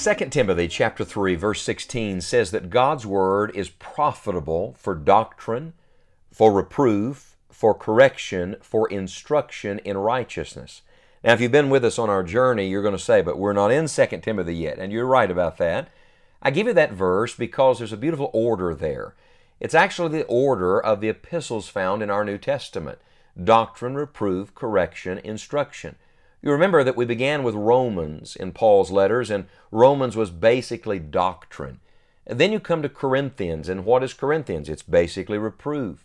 2 Timothy chapter 3 verse 16 says that God's word is profitable for doctrine, for reproof, for correction, for instruction in righteousness. Now if you've been with us on our journey, you're going to say, but we're not in 2 Timothy yet, and you're right about that. I give you that verse because there's a beautiful order there. It's actually the order of the epistles found in our New Testament. Doctrine, reproof, correction, instruction. You remember that we began with Romans in Paul's letters, and Romans was basically doctrine. And then you come to Corinthians, and what is Corinthians? It's basically reproof.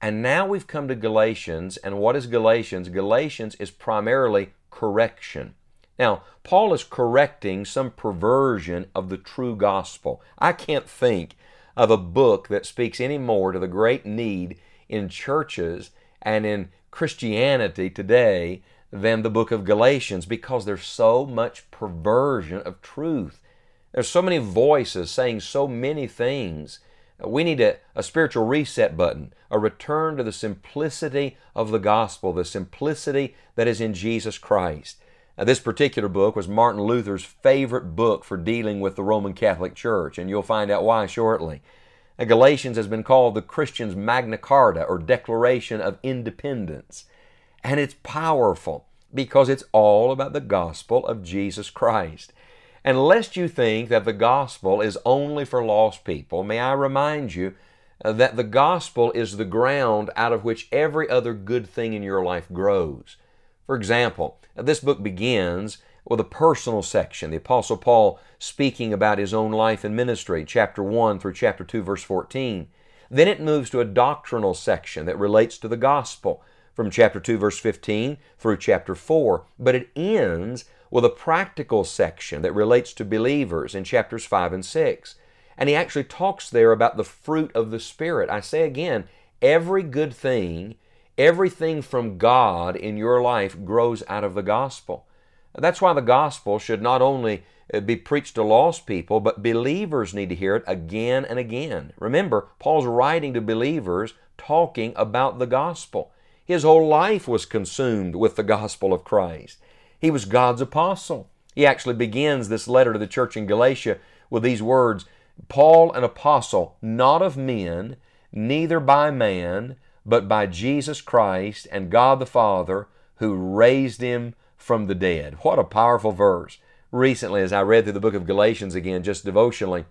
And now we've come to Galatians, and what is Galatians? Galatians is primarily correction. Now, Paul is correcting some perversion of the true gospel. I can't think of a book that speaks any more to the great need in churches and in Christianity today than the book of Galatians because there's so much perversion of truth. There's so many voices saying so many things. We need a, a, spiritual reset button, a return to the simplicity of the gospel, the simplicity that is in Jesus Christ. Now, this particular book was Martin Luther's favorite book for dealing with the Roman Catholic Church, and you'll find out why shortly. Now, Galatians has been called the Christian's Magna Carta, or Declaration of Independence. And it's powerful because it's all about the gospel of Jesus Christ. And lest you think that the gospel is only for lost people, may I remind you uh, that the gospel is the ground out of which every other good thing in your life grows. For example, this book begins with a personal section, the Apostle Paul speaking about his own life and ministry, chapter 1 through chapter 2, verse 14. Then it moves to a doctrinal section that relates to the gospel from chapter 2, verse 15 through chapter 4, but it ends with a practical section that relates to believers in chapters 5 and 6. And he actually talks there about the fruit of the Spirit. I say again, every good thing, everything from God in your life grows out of the gospel. That's why the gospel should not only uh, be preached to lost people, but believers need to hear it again and again. Remember, Paul's writing to believers talking about the gospel. His whole life was consumed with the gospel of Christ. He was God's apostle. He actually begins this letter to the church in Galatia with these words Paul, an apostle, not of men, neither by man, but by Jesus Christ and God the Father, who raised him from the dead. What a powerful verse. Recently, as I read through the book of Galatians again, just devotionally,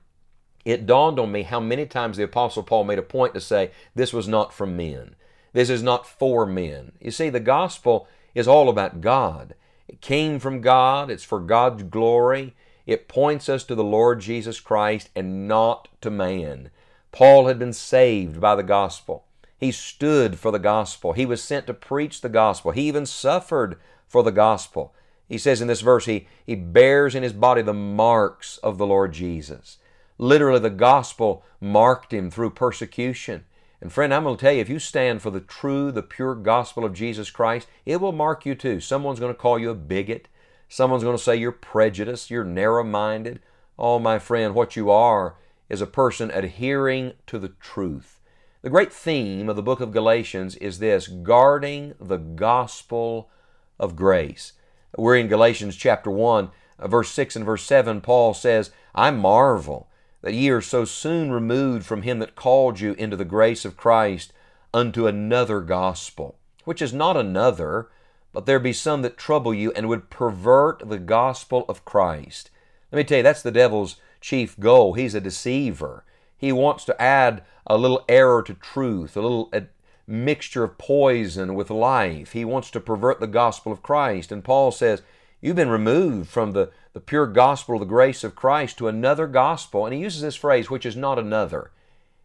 it dawned on me how many times the Apostle Paul made a point to say, This was not from men. This is not for men. You see, the gospel is all about God. It came from God, it's for God's glory. It points us to the Lord Jesus Christ and not to man. Paul had been saved by the gospel. He stood for the gospel. He was sent to preach the gospel. He even suffered for the gospel. He says in this verse, he, he bears in his body the marks of the Lord Jesus. Literally, the gospel marked him through persecution. And friend, I'm going to tell you, if you stand for the true, the pure gospel of Jesus Christ, it will mark you too. Someone's going to call you a bigot. Someone's going to say you're prejudiced, you're narrow minded. Oh, my friend, what you are is a person adhering to the truth. The great theme of the book of Galatians is this guarding the gospel of grace. We're in Galatians chapter 1, uh, verse 6 and verse 7. Paul says, I marvel that ye are so soon removed from him that called you into the grace of Christ unto another gospel, which is not another, but there be some that trouble you and would pervert the gospel of Christ. Let me tell you, that's the devil's chief goal. He's a deceiver. He wants to add a little error to truth, a little a mixture of poison with life. He wants to pervert the gospel of Christ. And Paul says, You've been removed from the, the pure gospel the grace of Christ to another gospel. And he uses this phrase, which is not another.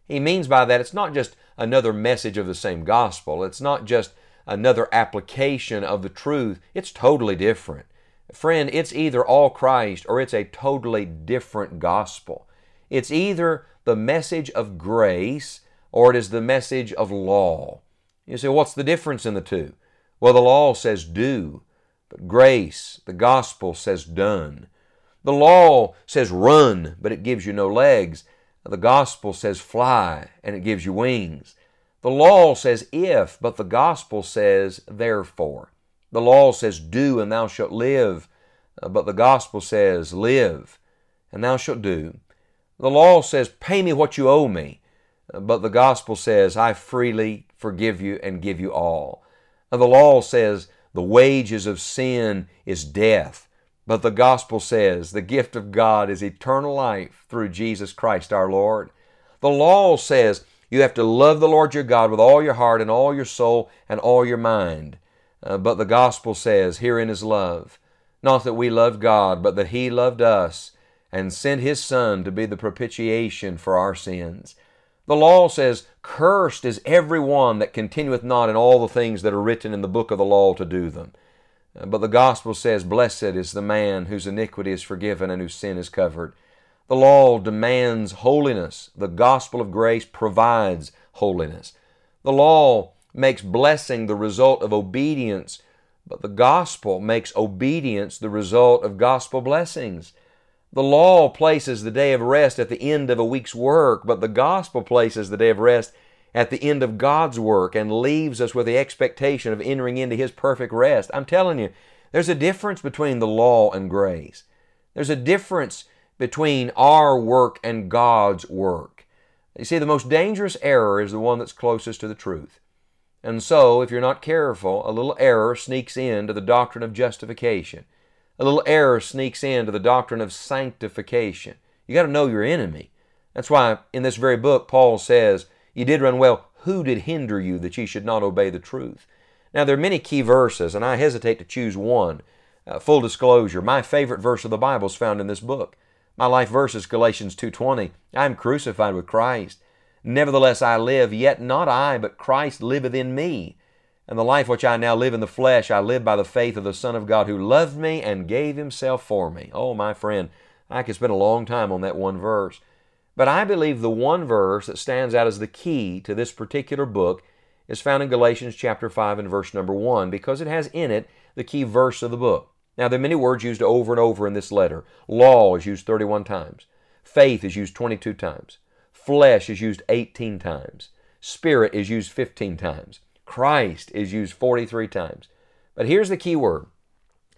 He means by that it's not just another message of the same gospel, it's not just another application of the truth, it's totally different. Friend, it's either all Christ or it's a totally different gospel. It's either the message of grace or it is the message of law. You say, what's the difference in the two? Well, the law says do, but grace, the gospel, says done. The law says run, but it gives you no legs. The gospel says fly, and it gives you wings. The law says if, but the gospel says therefore. The law says do, and thou shalt live, but the gospel says live, and thou shalt do. The law says pay me what you owe me, but the gospel says I freely forgive you and give you all. The law says the wages of sin is death, but the gospel says the gift of God is eternal life through Jesus Christ our Lord. The law says you have to love the Lord your God with all your heart and all your soul and all your mind. Uh, but the gospel says, herein is love. Not that we loved God, but that He loved us and sent His Son to be the propitiation for our sins. The law says, Cursed is every one that continueth not in all the things that are written in the book of the law to do them. Uh, but the gospel says, Blessed is the man whose iniquity is forgiven and whose sin is covered. The law demands holiness. The gospel of grace provides holiness. The law makes blessing the result of obedience, but the gospel makes obedience the result of gospel blessings. The law places the day of rest at the end of a week's work, but the gospel places the day of rest at the end of God's work and leaves us with the expectation of entering into His perfect rest. I'm telling you, there's a difference between the law and grace. There's a difference between our work and God's work. You see, the most dangerous error is the one that's closest to the truth. And so, if you're not careful, a little error sneaks into the doctrine of justification. A little error sneaks into the doctrine of sanctification. You got to know your enemy. That's why in this very book, Paul says, You did run well. Who did hinder you that ye should not obey the truth? Now, there are many key verses, and I hesitate to choose one. Uh, full disclosure, my favorite verse of the Bible is found in this book. My life verse is Galatians 2.20. I am crucified with Christ. Nevertheless I live, yet not I, but Christ liveth in me. And the life which I now live in the flesh, I live by the faith of the Son of God who loved me and gave himself for me. Oh, my friend, I could spend a long time on that one verse. But I believe the one verse that stands out as the key to this particular book is found in Galatians chapter 5 and verse number 1 because it has in it the key verse of the book. Now, there are many words used over and over in this letter. Law is used 31 times. Faith is used 22 times. Flesh is used 18 times. Spirit is used 15 times. Christ is used 43 times. But here's the key word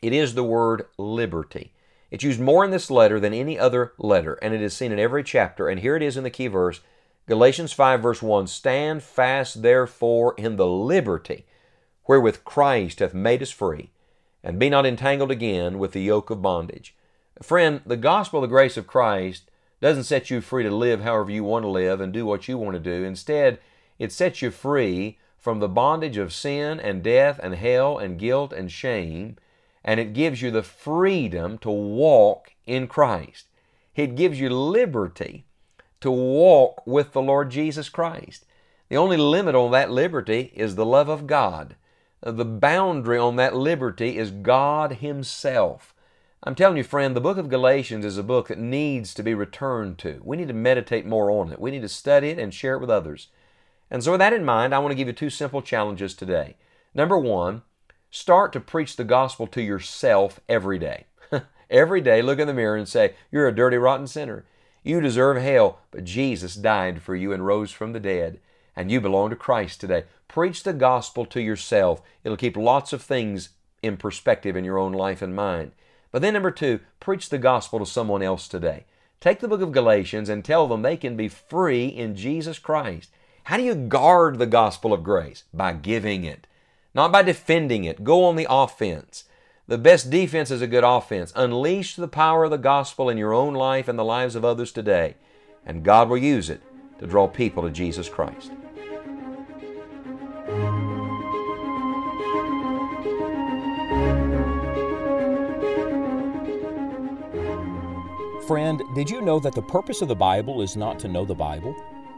it is the word liberty. It's used more in this letter than any other letter, and it is seen in every chapter. And here it is in the key verse Galatians 5, verse 1 Stand fast, therefore, in the liberty wherewith Christ hath made us free, and be not entangled again with the yoke of bondage. Friend, the gospel of the grace of Christ doesn't set you free to live however you want to live and do what you want to do. Instead, it sets you free from the bondage of sin and death and hell and guilt and shame, and it gives you the freedom to walk in Christ. It gives you liberty to walk with the Lord Jesus Christ. The only limit on that liberty is the love of God. The boundary on that liberty is God Himself. I'm telling you, friend, the book of Galatians is a book that needs to be returned to. We need to meditate more on it. We need to study it and share it with others. And so, with that in mind, I want to give you two simple challenges today. Number one, start to preach the gospel to yourself every day. every day, look in the mirror and say, You're a dirty, rotten sinner. You deserve hell, but Jesus died for you and rose from the dead, and you belong to Christ today. Preach the gospel to yourself. It'll keep lots of things in perspective in your own life and mind. But then, number two, preach the gospel to someone else today. Take the book of Galatians and tell them they can be free in Jesus Christ. How do you guard the gospel of grace? By giving it, not by defending it. Go on the offense. The best defense is a good offense. Unleash the power of the gospel in your own life and the lives of others today, and God will use it to draw people to Jesus Christ. Friend, did you know that the purpose of the Bible is not to know the Bible?